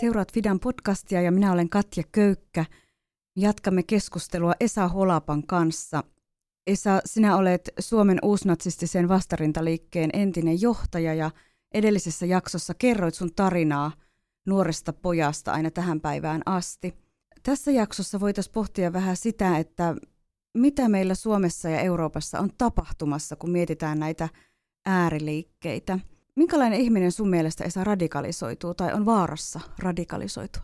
Seuraat Fidan podcastia ja minä olen Katja Köykkä. Jatkamme keskustelua Esa Holapan kanssa. Esa, sinä olet Suomen uusnatsistisen vastarintaliikkeen entinen johtaja ja edellisessä jaksossa kerroit sun tarinaa nuoresta pojasta aina tähän päivään asti. Tässä jaksossa voitaisiin pohtia vähän sitä, että mitä meillä Suomessa ja Euroopassa on tapahtumassa, kun mietitään näitä ääriliikkeitä – Minkälainen ihminen sun mielestä Esa radikalisoituu tai on vaarassa radikalisoitua?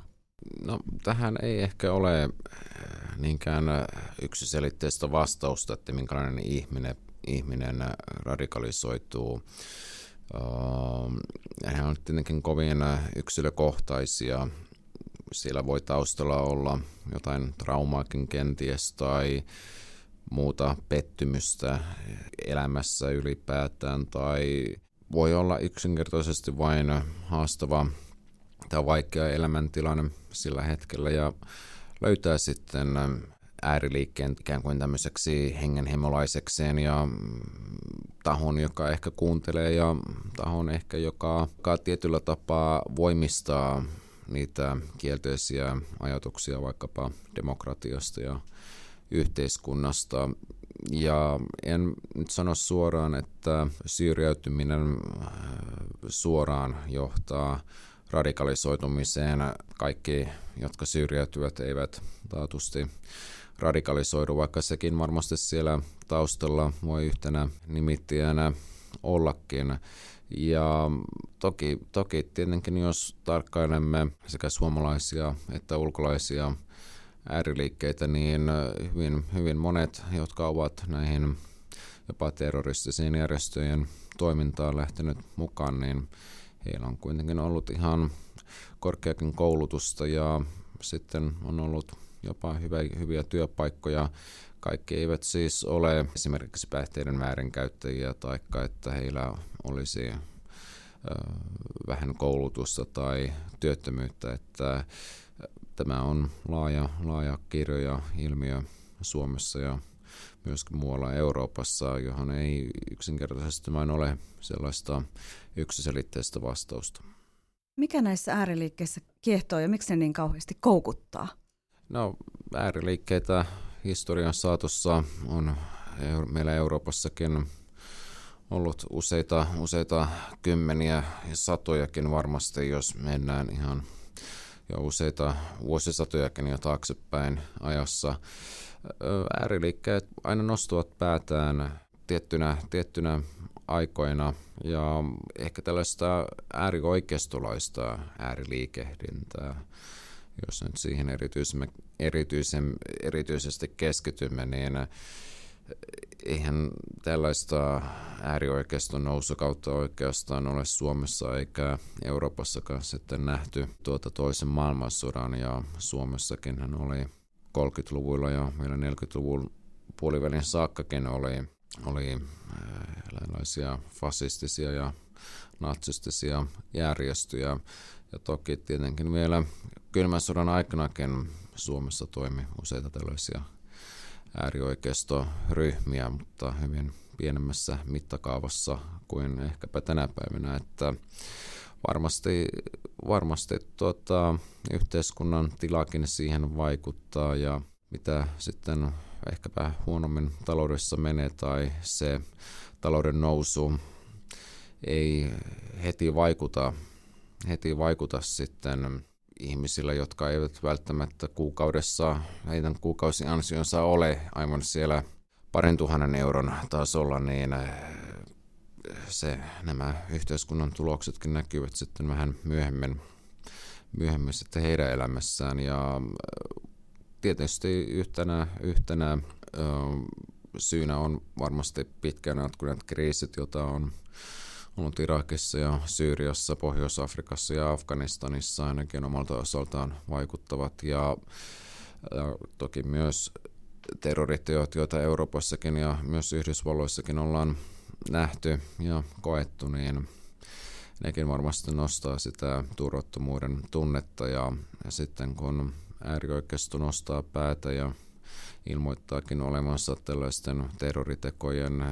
No tähän ei ehkä ole äh, niinkään äh, yksiselitteistä vastausta, että minkälainen ihminen, ihminen äh, radikalisoituu. Hän on tietenkin kovin yksilökohtaisia. Siellä voi taustalla olla jotain traumaakin kenties tai muuta pettymystä elämässä ylipäätään tai voi olla yksinkertaisesti vain haastava tai vaikea elämäntilanne sillä hetkellä ja löytää sitten ääriliikkeen ikään kuin tämmöiseksi hengenhimolaisekseen ja tahon, joka ehkä kuuntelee ja tahon ehkä, joka, joka tietyllä tapaa voimistaa niitä kielteisiä ajatuksia vaikkapa demokratiasta ja yhteiskunnasta. Ja en nyt sano suoraan, että syrjäytyminen äh, suoraan johtaa radikalisoitumiseen. Kaikki, jotka syrjäytyvät, eivät taatusti radikalisoidu, vaikka sekin varmasti siellä taustalla voi yhtenä nimittäjänä ollakin. Ja toki, toki tietenkin, jos tarkkailemme sekä suomalaisia että ulkolaisia ääriliikkeitä, niin hyvin, hyvin monet, jotka ovat näihin jopa terroristisiin järjestöjen toimintaan lähtenyt mukaan, niin heillä on kuitenkin ollut ihan korkeakin koulutusta ja sitten on ollut jopa hyvä, hyviä työpaikkoja. Kaikki eivät siis ole esimerkiksi päihteiden väärinkäyttäjiä tai että heillä olisi vähän koulutusta tai työttömyyttä, että Tämä on laaja, laaja kirjo ja ilmiö Suomessa ja myöskin muualla Euroopassa, johon ei yksinkertaisesti vain ole sellaista yksiselitteistä vastausta. Mikä näissä ääriliikkeissä kiehtoo ja miksi ne niin kauheasti koukuttaa? No ääriliikkeitä historian saatossa on meillä Euroopassakin ollut useita, useita kymmeniä ja satojakin varmasti, jos mennään ihan jo useita vuosisatojakin jo taaksepäin ajassa. Ääriliikkeet aina nostuvat päätään tiettynä, tiettynä aikoina ja ehkä tällaista äärioikeistolaista ääriliikehdintää, jos nyt siihen erityisen, erityisesti keskitymme, niin eihän tällaista äärioikeiston kautta oikeastaan ole Suomessa eikä Euroopassakaan sitten nähty tuota toisen maailmansodan ja Suomessakin hän oli 30-luvulla ja vielä 40-luvun puolivälin saakkakin oli, oli erilaisia fasistisia ja natsistisia järjestöjä. Ja toki tietenkin vielä kylmän sodan aikanakin Suomessa toimi useita tällaisia äärioikeistoryhmiä, mutta hyvin pienemmässä mittakaavassa kuin ehkäpä tänä päivänä, että varmasti, varmasti tuota, yhteiskunnan tilakin siihen vaikuttaa ja mitä sitten ehkäpä huonommin taloudessa menee tai se talouden nousu ei heti vaikuta, heti vaikuta sitten ihmisillä, jotka eivät välttämättä kuukaudessa, heidän kuukausiansionsa ole aivan siellä parin tuhannen euron tasolla, niin äh, se, nämä yhteiskunnan tuloksetkin näkyvät sitten vähän myöhemmin, myöhemmin sitten heidän elämässään. Ja äh, tietysti yhtenä, yhtenä ö, syynä on varmasti pitkään jatkuneet kriisit, joita on ollut Irakissa ja Syyriassa, Pohjois-Afrikassa ja Afganistanissa ainakin omalta osaltaan vaikuttavat. Ja, ja toki myös terroriteot, joita Euroopassakin ja myös Yhdysvalloissakin ollaan nähty ja koettu, niin nekin varmasti nostaa sitä turvattomuuden tunnetta ja, ja sitten kun äärioikeisto nostaa päätä ja ilmoittaakin olevansa tällaisten terroritekojen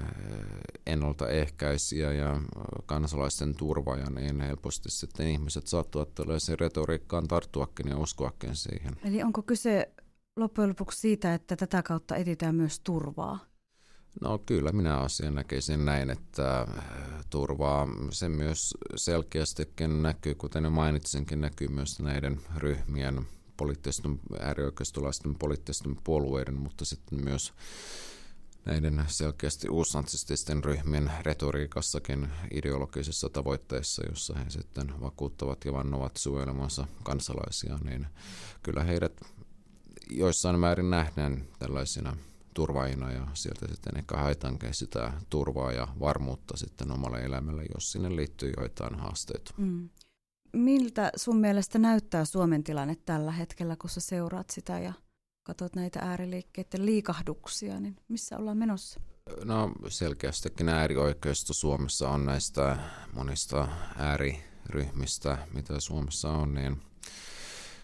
ennaltaehkäisiä ja kansalaisten turvaja, niin helposti sitten ihmiset saattavat tällaiseen retoriikkaan tarttuakin ja uskoakin siihen. Eli onko kyse loppujen lopuksi siitä, että tätä kautta etsitään myös turvaa? No kyllä minä asian näkisin näin, että äh, turvaa se myös selkeästikin näkyy, kuten jo mainitsinkin, näkyy myös näiden ryhmien poliittisten, äärioikeistolaisten poliittisten puolueiden, mutta sitten myös näiden selkeästi uusnatsististen ryhmien retoriikassakin ideologisissa tavoitteissa, jossa he sitten vakuuttavat ja vannovat suojelemansa kansalaisia, niin kyllä heidät joissain määrin nähdään tällaisina turvaajina ja sieltä sitten ehkä haetaankin sitä turvaa ja varmuutta sitten omalle elämälle, jos sinne liittyy joitain haasteita. Mm. Miltä sun mielestä näyttää Suomen tilanne tällä hetkellä, kun sä seuraat sitä ja katsot näitä ääriliikkeiden liikahduksia, niin missä ollaan menossa? No selkeästikin äärioikeisto Suomessa on näistä monista ääriryhmistä, mitä Suomessa on, niin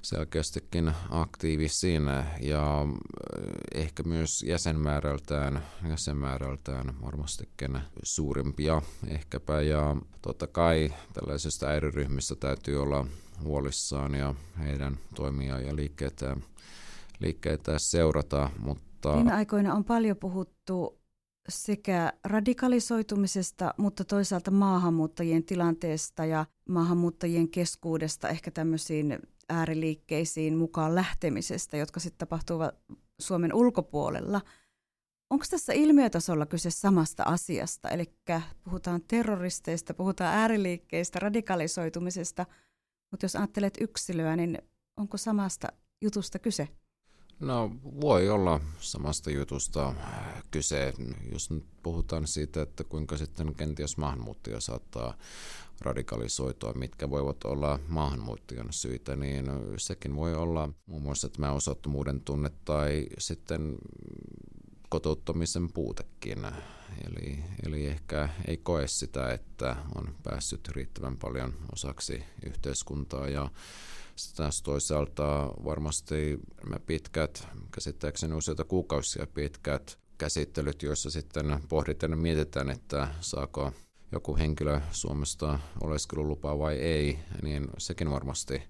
selkeästikin aktiivisiin ja eh, ehkä myös jäsenmäärältään, jäsenmäärältään varmastikin suurimpia ehkäpä. Ja totta kai tällaisista ääriryhmistä täytyy olla huolissaan ja heidän toimia ja liikkeitä, liikkeitä seurata, mutta... Viime aikoina on paljon puhuttu sekä radikalisoitumisesta, mutta toisaalta maahanmuuttajien tilanteesta ja maahanmuuttajien keskuudesta ehkä tämmöisiin ääriliikkeisiin mukaan lähtemisestä, jotka sitten tapahtuvat Suomen ulkopuolella. Onko tässä ilmiötasolla kyse samasta asiasta? Eli puhutaan terroristeista, puhutaan ääriliikkeistä, radikalisoitumisesta, mutta jos ajattelet yksilöä, niin onko samasta jutusta kyse? No voi olla samasta jutusta kyse, jos nyt puhutaan siitä, että kuinka sitten kenties maahanmuuttaja saattaa radikalisoitua, mitkä voivat olla maahanmuuttajan syitä, niin sekin voi olla muun muassa tämä osattomuuden tunne tai sitten kotouttamisen puutekin. Eli, eli ehkä ei koe sitä, että on päässyt riittävän paljon osaksi yhteiskuntaa ja sitten taas toisaalta varmasti nämä pitkät, käsittääkseni useita kuukausia pitkät käsittelyt, joissa sitten pohditaan ja mietitään, että saako joku henkilö Suomesta oleskelulupaa vai ei, niin sekin varmasti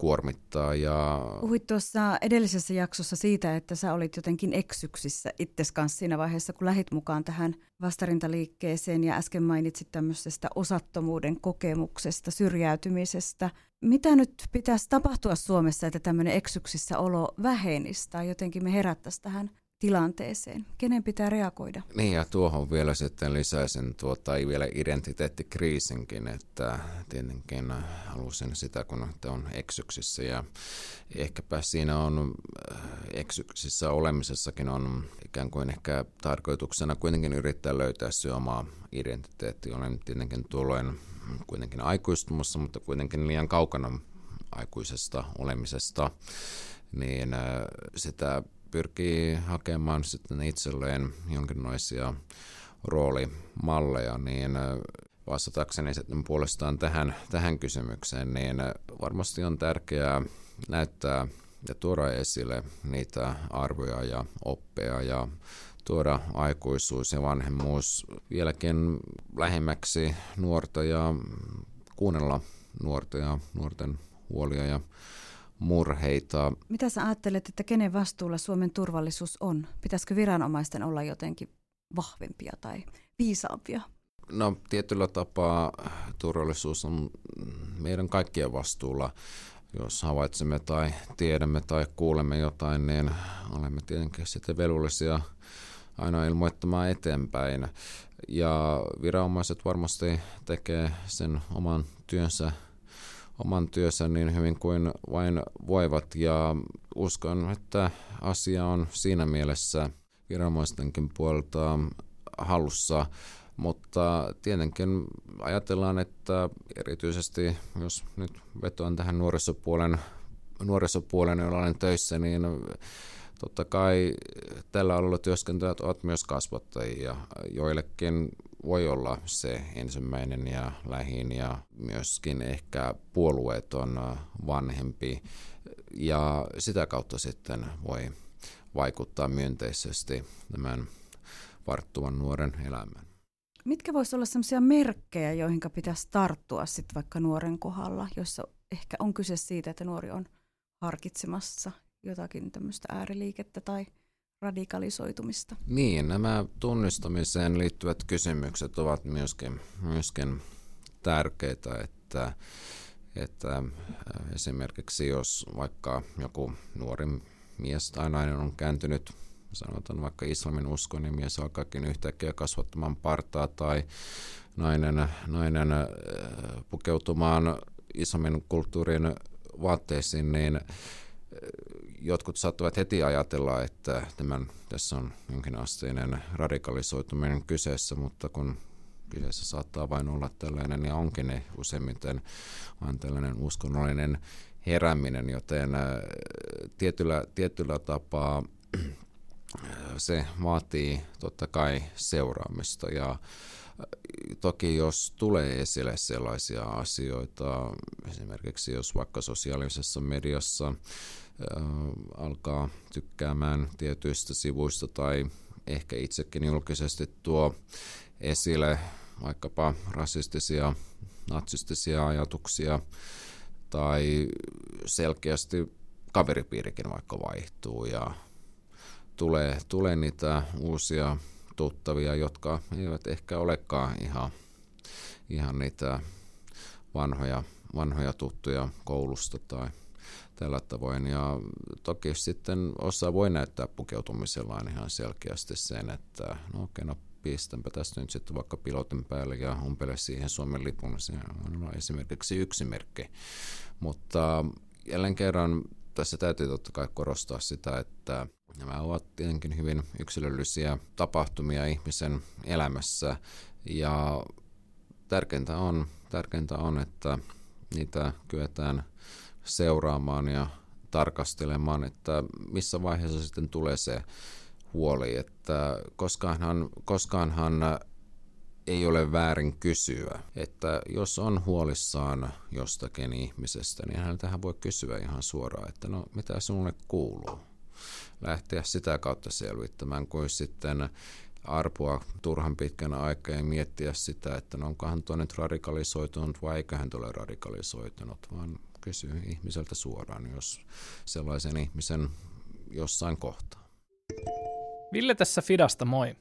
kuormittaa. Ja... Puhuit tuossa edellisessä jaksossa siitä, että sä olit jotenkin eksyksissä itses kanssa siinä vaiheessa, kun lähit mukaan tähän vastarintaliikkeeseen ja äsken mainitsit tämmöisestä osattomuuden kokemuksesta, syrjäytymisestä. Mitä nyt pitäisi tapahtua Suomessa, että tämmöinen eksyksissä olo vähenisi tai jotenkin me herättäisiin tähän tilanteeseen? Kenen pitää reagoida? Niin ja tuohon vielä sitten lisäisin tuota, vielä identiteettikriisinkin, että tietenkin halusin sitä, kun on eksyksissä ja ehkäpä siinä on äh, eksyksissä olemisessakin on ikään kuin ehkä tarkoituksena kuitenkin yrittää löytää se oma identiteetti. Olen tietenkin tuolloin kuitenkin aikuistumassa, mutta kuitenkin liian kaukana aikuisesta olemisesta, niin äh, sitä pyrkii hakemaan sitten itselleen jonkinlaisia roolimalleja, niin vastatakseni sitten puolestaan tähän, tähän kysymykseen, niin varmasti on tärkeää näyttää ja tuoda esille niitä arvoja ja oppeja ja tuoda aikuisuus ja vanhemmuus vieläkin lähemmäksi nuorta ja kuunnella nuorta ja nuorten huolia ja murheita. Mitä sä ajattelet, että kenen vastuulla Suomen turvallisuus on? Pitäisikö viranomaisten olla jotenkin vahvempia tai viisaampia? No tietyllä tapaa turvallisuus on meidän kaikkien vastuulla. Jos havaitsemme tai tiedämme tai kuulemme jotain, niin olemme tietenkin sitten velvollisia aina ilmoittamaan eteenpäin. Ja viranomaiset varmasti tekee sen oman työnsä oman työnsä niin hyvin kuin vain voivat ja uskon, että asia on siinä mielessä viranomaistenkin puolelta hallussa, mutta tietenkin ajatellaan, että erityisesti jos nyt vetoan tähän nuorisopuolen, nuorisopuolen jolla olen töissä, niin totta kai tällä alueella työskentelevät ovat myös kasvattajia. Joillekin voi olla se ensimmäinen ja lähin ja myöskin ehkä puolueeton vanhempi ja sitä kautta sitten voi vaikuttaa myönteisesti tämän varttuvan nuoren elämään. Mitkä voisivat olla sellaisia merkkejä, joihin pitäisi tarttua sitten vaikka nuoren kohdalla, jossa ehkä on kyse siitä, että nuori on harkitsemassa jotakin tämmöistä ääriliikettä tai radikalisoitumista? Niin, nämä tunnistamiseen liittyvät kysymykset ovat myöskin, myöskin tärkeitä, että, että äh, esimerkiksi jos vaikka joku nuori mies tai nainen on kääntynyt sanotaan vaikka islamin uskon, niin mies alkaakin yhtäkkiä kasvattamaan partaa tai nainen, nainen äh, pukeutumaan islamin kulttuurin vaatteisiin, niin jotkut saattavat heti ajatella, että tämän, tässä on jonkinasteinen radikalisoituminen kyseessä, mutta kun kyseessä saattaa vain olla tällainen ja onkin ne useimmiten vain tällainen uskonnollinen herääminen, joten äh, tietyllä, tietyllä tapaa äh, se vaatii totta kai seuraamista. Ja äh, toki jos tulee esille sellaisia asioita, esimerkiksi jos vaikka sosiaalisessa mediassa alkaa tykkäämään tietyistä sivuista tai ehkä itsekin julkisesti tuo esille vaikkapa rasistisia, natsistisia ajatuksia tai selkeästi kaveripiirikin vaikka vaihtuu ja tulee, tulee niitä uusia tuttavia, jotka eivät ehkä olekaan ihan, ihan niitä vanhoja, vanhoja tuttuja koulusta tai tällä tavoin. Ja toki sitten osa voi näyttää pukeutumisellaan ihan selkeästi sen, että no okei, no pistänpä tästä nyt sitten vaikka pilotin päälle ja umpele siihen Suomen lipun. Se on esimerkiksi yksi merkki. Mutta jälleen kerran tässä täytyy totta kai korostaa sitä, että nämä ovat tietenkin hyvin yksilöllisiä tapahtumia ihmisen elämässä ja tärkeintä on, tärkeintä on että niitä kyetään seuraamaan ja tarkastelemaan, että missä vaiheessa sitten tulee se huoli, että koskaanhan, koskaanhan ei ole väärin kysyä, että jos on huolissaan jostakin ihmisestä, niin häneltähän voi kysyä ihan suoraan, että no mitä sinulle kuuluu. Lähteä sitä kautta selvittämään, kuin sitten arpoa turhan pitkän aikaa ja miettiä sitä, että no onkohan tuo nyt radikalisoitunut vai eikö hän tule radikalisoitunut, vaan kysyä ihmiseltä suoraan, jos sellaisen ihmisen jossain kohtaa. Ville tässä Fidasta moi.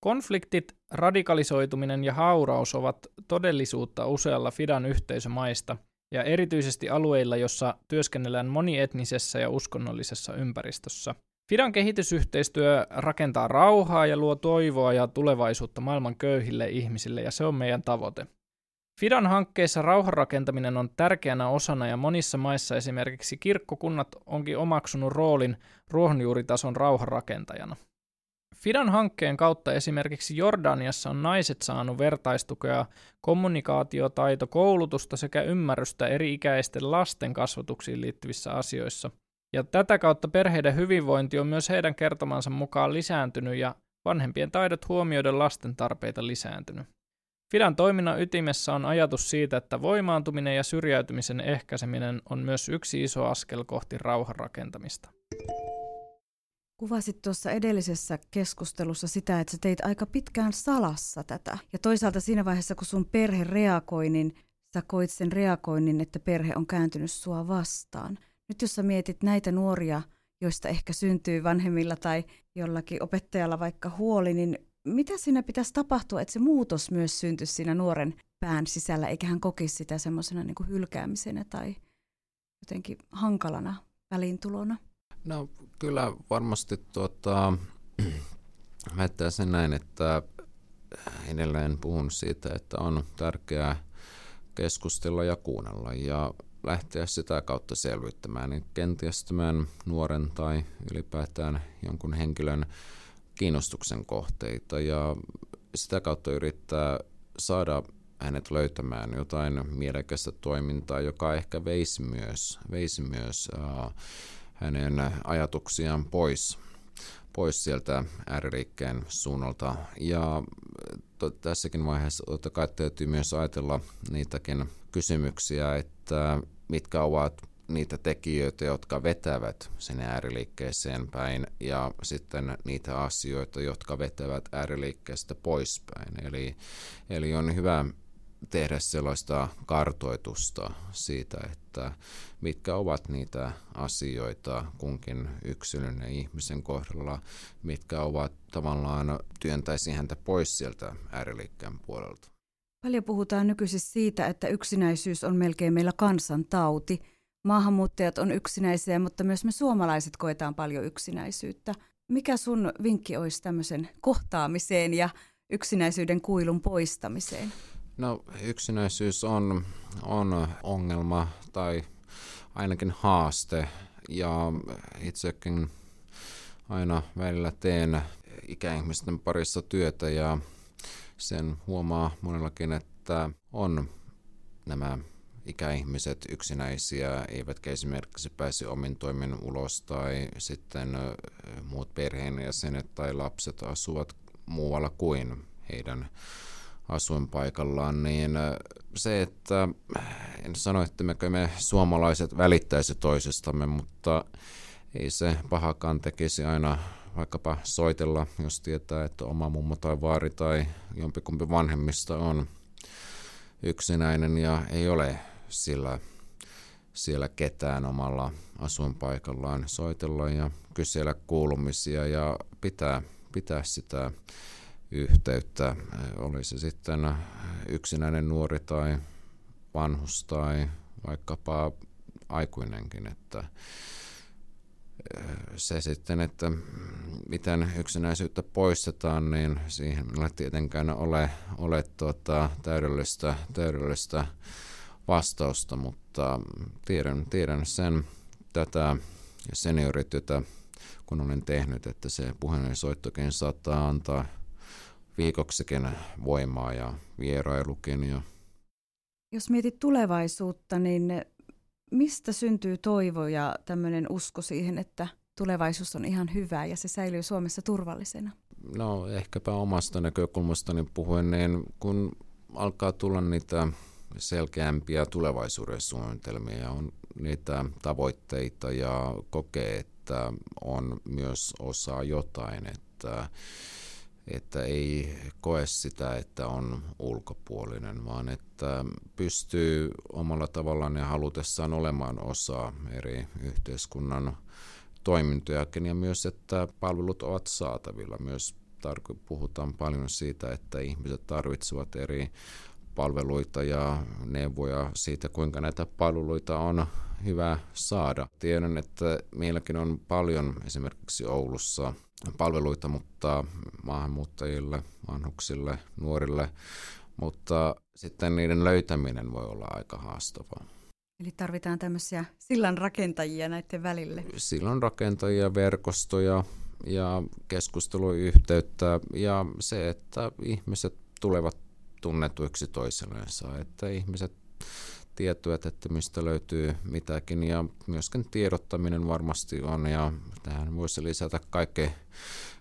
Konfliktit, radikalisoituminen ja hauraus ovat todellisuutta usealla Fidan yhteisömaista ja erityisesti alueilla, jossa työskennellään monietnisessä ja uskonnollisessa ympäristössä. Fidan kehitysyhteistyö rakentaa rauhaa ja luo toivoa ja tulevaisuutta maailman köyhille ihmisille ja se on meidän tavoite. Fidan hankkeessa rauhanrakentaminen on tärkeänä osana ja monissa maissa esimerkiksi kirkkokunnat onkin omaksunut roolin ruohonjuuritason rauhanrakentajana. Fidan hankkeen kautta esimerkiksi Jordaniassa on naiset saanut vertaistukea, kommunikaatiotaito, koulutusta sekä ymmärrystä eri-ikäisten lasten kasvatuksiin liittyvissä asioissa. Ja tätä kautta perheiden hyvinvointi on myös heidän kertomansa mukaan lisääntynyt ja vanhempien taidot huomioida lasten tarpeita lisääntynyt. Fidan toiminnan ytimessä on ajatus siitä, että voimaantuminen ja syrjäytymisen ehkäiseminen on myös yksi iso askel kohti rauhan rakentamista. Kuvasit tuossa edellisessä keskustelussa sitä, että sä teit aika pitkään salassa tätä. Ja toisaalta siinä vaiheessa, kun sun perhe reagoi, niin sä koit sen reagoinnin, että perhe on kääntynyt sua vastaan. Nyt jos sä mietit näitä nuoria, joista ehkä syntyy vanhemmilla tai jollakin opettajalla vaikka huoli, niin mitä siinä pitäisi tapahtua, että se muutos myös syntyisi siinä nuoren pään sisällä, eikä hän kokisi sitä semmoisena niin hylkäämisenä tai jotenkin hankalana väliintulona? No kyllä varmasti tuota, väittää sen näin, että edelleen puhun siitä, että on tärkeää keskustella ja kuunnella ja lähteä sitä kautta selvittämään, niin kenties tämän nuoren tai ylipäätään jonkun henkilön kiinnostuksen kohteita ja sitä kautta yrittää saada hänet löytämään jotain mielekästä toimintaa, joka ehkä veisi myös, veisi myös uh, hänen ajatuksiaan pois, pois sieltä ääriliikkeen suunnalta. Ja to, tässäkin vaiheessa totta kai täytyy myös ajatella niitäkin kysymyksiä, että mitkä ovat niitä tekijöitä, jotka vetävät sinne ääriliikkeeseen päin ja sitten niitä asioita, jotka vetävät ääriliikkeestä poispäin. Eli, eli on hyvä tehdä sellaista kartoitusta siitä, että mitkä ovat niitä asioita kunkin yksilön ja ihmisen kohdalla, mitkä ovat tavallaan työntäisi häntä pois sieltä ääriliikkeen puolelta. Paljon puhutaan nykyisin siitä, että yksinäisyys on melkein meillä kansantauti. Maahanmuuttajat on yksinäisiä, mutta myös me suomalaiset koetaan paljon yksinäisyyttä. Mikä sun vinkki olisi tämmöisen kohtaamiseen ja yksinäisyyden kuilun poistamiseen? No yksinäisyys on, on ongelma tai ainakin haaste ja itsekin aina välillä teen ikäihmisten parissa työtä ja sen huomaa monellakin, että on nämä ikäihmiset yksinäisiä, eivätkä esimerkiksi pääse omin toimin ulos tai sitten muut perheenjäsenet tai lapset asuvat muualla kuin heidän asuinpaikallaan, niin se, että en sano, että me, me suomalaiset välittäisi toisistamme, mutta ei se pahakaan tekisi aina vaikkapa soitella, jos tietää, että oma mummo tai vaari tai jompikumpi vanhemmista on yksinäinen ja ei ole sillä siellä ketään omalla asuinpaikallaan soitella ja kysellä kuulumisia ja pitää, pitää sitä yhteyttä. Oli se sitten yksinäinen nuori tai vanhus tai vaikkapa aikuinenkin, että se sitten, että miten yksinäisyyttä poistetaan, niin siihen ei tietenkään ole, ole tuota, täydellistä, täydellistä vastausta, mutta tiedän, tiedän sen tätä seniorityötä, kun olen tehnyt, että se puhelinsoittokin saattaa antaa viikoksikin voimaa ja vierailukin. Ja... Jos mietit tulevaisuutta, niin mistä syntyy toivo ja tämmöinen usko siihen, että tulevaisuus on ihan hyvä ja se säilyy Suomessa turvallisena? No ehkäpä omasta näkökulmastani puhuen, niin kun alkaa tulla niitä selkeämpiä tulevaisuuden suunnitelmia ja on niitä tavoitteita ja kokee, että on myös osa jotain, että että ei koe sitä, että on ulkopuolinen, vaan että pystyy omalla tavallaan ja halutessaan olemaan osa eri yhteiskunnan toimintojakin ja myös, että palvelut ovat saatavilla. Myös puhutaan paljon siitä, että ihmiset tarvitsevat eri palveluita ja neuvoja siitä, kuinka näitä palveluita on hyvä saada. Tiedän, että meilläkin on paljon esimerkiksi Oulussa palveluita, mutta maahanmuuttajille, vanhuksille, nuorille, mutta sitten niiden löytäminen voi olla aika haastavaa. Eli tarvitaan tämmöisiä sillan rakentajia näiden välille. Sillan rakentajia, verkostoja ja keskusteluyhteyttä ja se, että ihmiset tulevat tunnetuiksi toisillensa, että ihmiset tietävät, että mistä löytyy mitäkin ja myöskin tiedottaminen varmasti on ja tähän voisi lisätä kaikki,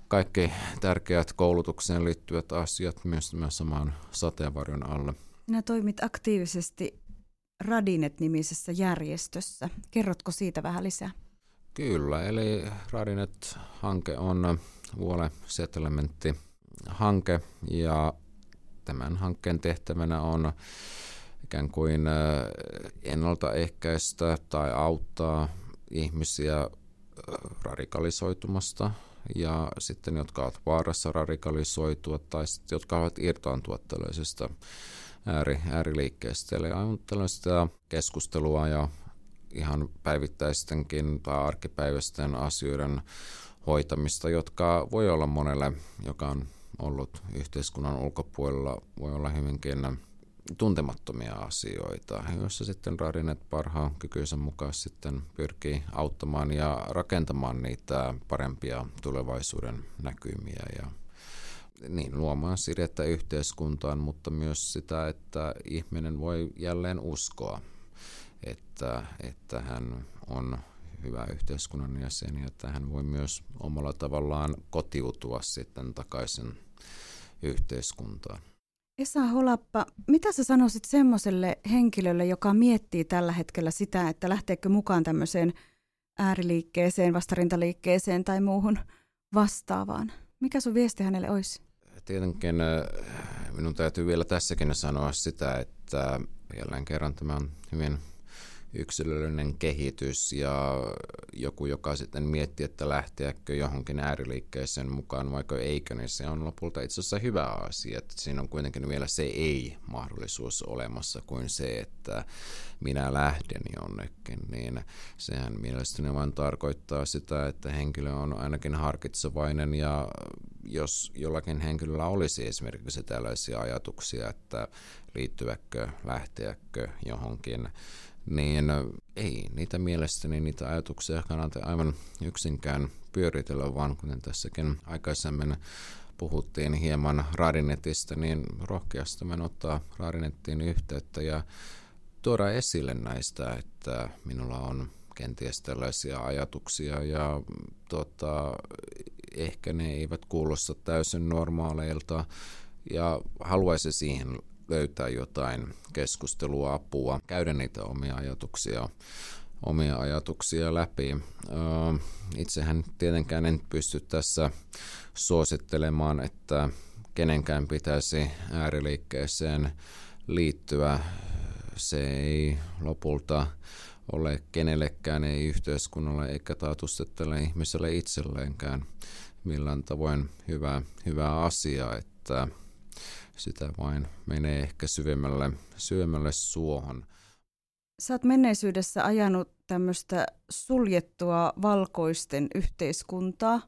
kaikki tärkeät koulutukseen liittyvät asiat myös tämän saman sateenvarjon alle. Sinä toimit aktiivisesti Radinet-nimisessä järjestössä. Kerrotko siitä vähän lisää? Kyllä, eli Radinet-hanke on Vuole Settlementti hanke ja tämän hankkeen tehtävänä on ikään kuin ennaltaehkäistä tai auttaa ihmisiä radikalisoitumasta ja sitten jotka ovat vaarassa radikalisoitua tai sitten jotka ovat irtaantua tällaisesta ääri, ääriliikkeestä. Eli on tällaista keskustelua ja ihan päivittäistenkin tai arkipäiväisten asioiden hoitamista, jotka voi olla monelle, joka on ollut yhteiskunnan ulkopuolella, voi olla hyvinkin tuntemattomia asioita, joissa sitten Radinet parhaan kykyisen mukaan sitten pyrkii auttamaan ja rakentamaan niitä parempia tulevaisuuden näkymiä ja niin, luomaan sidettä yhteiskuntaan, mutta myös sitä, että ihminen voi jälleen uskoa, että, että hän on hyvä yhteiskunnan jäsen ja että hän voi myös omalla tavallaan kotiutua sitten takaisin yhteiskuntaan. Esa Holappa, mitä sä sanoisit semmoiselle henkilölle, joka miettii tällä hetkellä sitä, että lähteekö mukaan tämmöiseen ääriliikkeeseen, vastarintaliikkeeseen tai muuhun vastaavaan? Mikä sun viesti hänelle olisi? Tietenkin minun täytyy vielä tässäkin sanoa sitä, että jälleen kerran tämä on hyvin yksilöllinen kehitys ja joku, joka sitten miettii, että lähteäkö johonkin ääriliikkeeseen mukaan vaikka eikö, niin se on lopulta itse asiassa hyvä asia. Että siinä on kuitenkin vielä se ei-mahdollisuus olemassa kuin se, että minä lähden jonnekin, niin sehän mielestäni vain tarkoittaa sitä, että henkilö on ainakin harkitsevainen ja jos jollakin henkilöllä olisi esimerkiksi tällaisia ajatuksia, että liittyväkö, lähteäkö johonkin niin ei niitä mielestäni niitä ajatuksia kannata aivan yksinkään pyöritellä, vaan kuten tässäkin aikaisemmin puhuttiin hieman Radinetistä, niin rohkeasti me ottaa Radinettiin yhteyttä ja tuoda esille näistä, että minulla on kenties tällaisia ajatuksia ja tota, ehkä ne eivät kuulosta täysin normaaleilta ja haluaisi siihen löytää jotain keskustelua, apua, käydä niitä omia ajatuksia, omia ajatuksia läpi. Itsehän tietenkään en pysty tässä suosittelemaan, että kenenkään pitäisi ääriliikkeeseen liittyä. Se ei lopulta ole kenellekään, ei yhteiskunnalle eikä taatusti tälle ihmiselle itselleenkään millään tavoin hyvä, hyvä asia, että sitä vain menee ehkä syvemmälle, syvemmälle suohon. Sä oot menneisyydessä ajanut tämmöistä suljettua valkoisten yhteiskuntaa,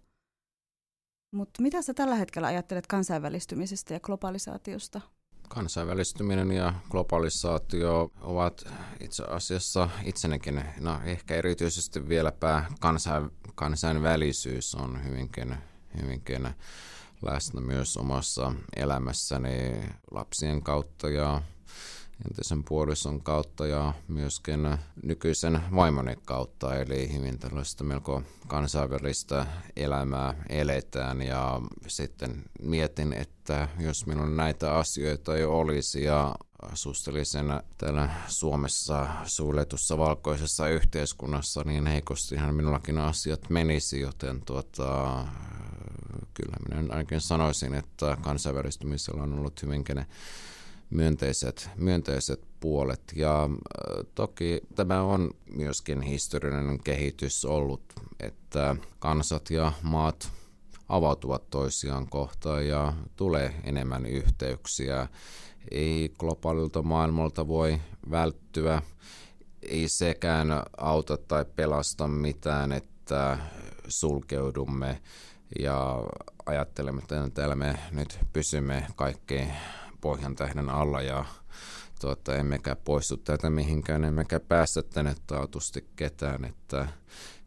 mutta mitä sä tällä hetkellä ajattelet kansainvälistymisestä ja globalisaatiosta? Kansainvälistyminen ja globalisaatio ovat itse asiassa itsenäkin, no ehkä erityisesti vieläpä kansain, kansainvälisyys on hyvinkin, hyvinkin läsnä myös omassa elämässäni lapsien kautta ja entisen puolison kautta ja myöskin nykyisen vaimoni kautta. Eli hyvin tällaista melko kansainvälistä elämää eletään ja sitten mietin, että jos minulla näitä asioita ei olisi ja asustelisin täällä Suomessa suljetussa valkoisessa yhteiskunnassa, niin heikostihan minullakin asiat menisi, joten tuota, kyllä minä ainakin sanoisin, että kansainvälistymisellä on ollut hyvinkin myönteiset, myönteiset puolet. Ja toki tämä on myöskin historiallinen kehitys ollut, että kansat ja maat avautuvat toisiaan kohtaan ja tulee enemmän yhteyksiä. Ei globaalilta maailmalta voi välttyä, ei sekään auta tai pelasta mitään, että sulkeudumme ja ajattelemme, että täällä me nyt pysymme kaikki pohjan tähden alla ja tuota, emmekä poistu täältä mihinkään, emmekä päästä tänne taatusti ketään, että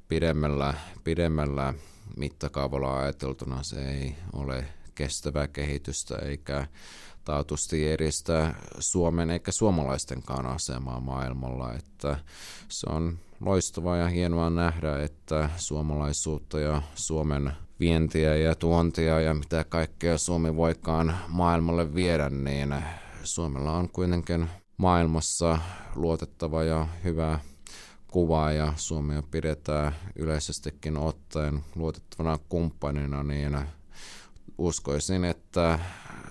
pidemmällä, pidemmällä mittakaavalla ajateltuna se ei ole kestävää kehitystä eikä taatusti edistä Suomen eikä suomalaistenkaan asemaa maailmalla, että se on loistavaa ja hienoa nähdä, että suomalaisuutta ja Suomen vientiä ja tuontia ja mitä kaikkea Suomi voikaan maailmalle viedä, niin Suomella on kuitenkin maailmassa luotettava ja hyvä kuva ja Suomea pidetään yleisestikin ottaen luotettavana kumppanina, niin uskoisin, että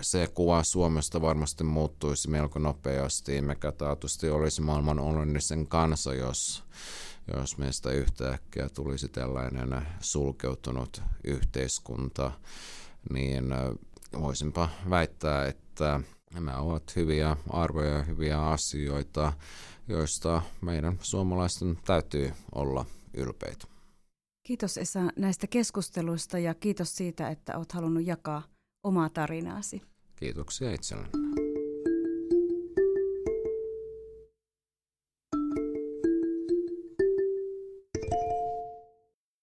se kuva Suomesta varmasti muuttuisi melko nopeasti, mikä taatusti olisi maailman onnellisen kansa, jos jos meistä yhtäkkiä tulisi tällainen sulkeutunut yhteiskunta, niin voisinpa väittää, että nämä ovat hyviä arvoja ja hyviä asioita, joista meidän suomalaisten täytyy olla ylpeitä. Kiitos Esa näistä keskusteluista ja kiitos siitä, että olet halunnut jakaa omaa tarinaasi. Kiitoksia itselleni.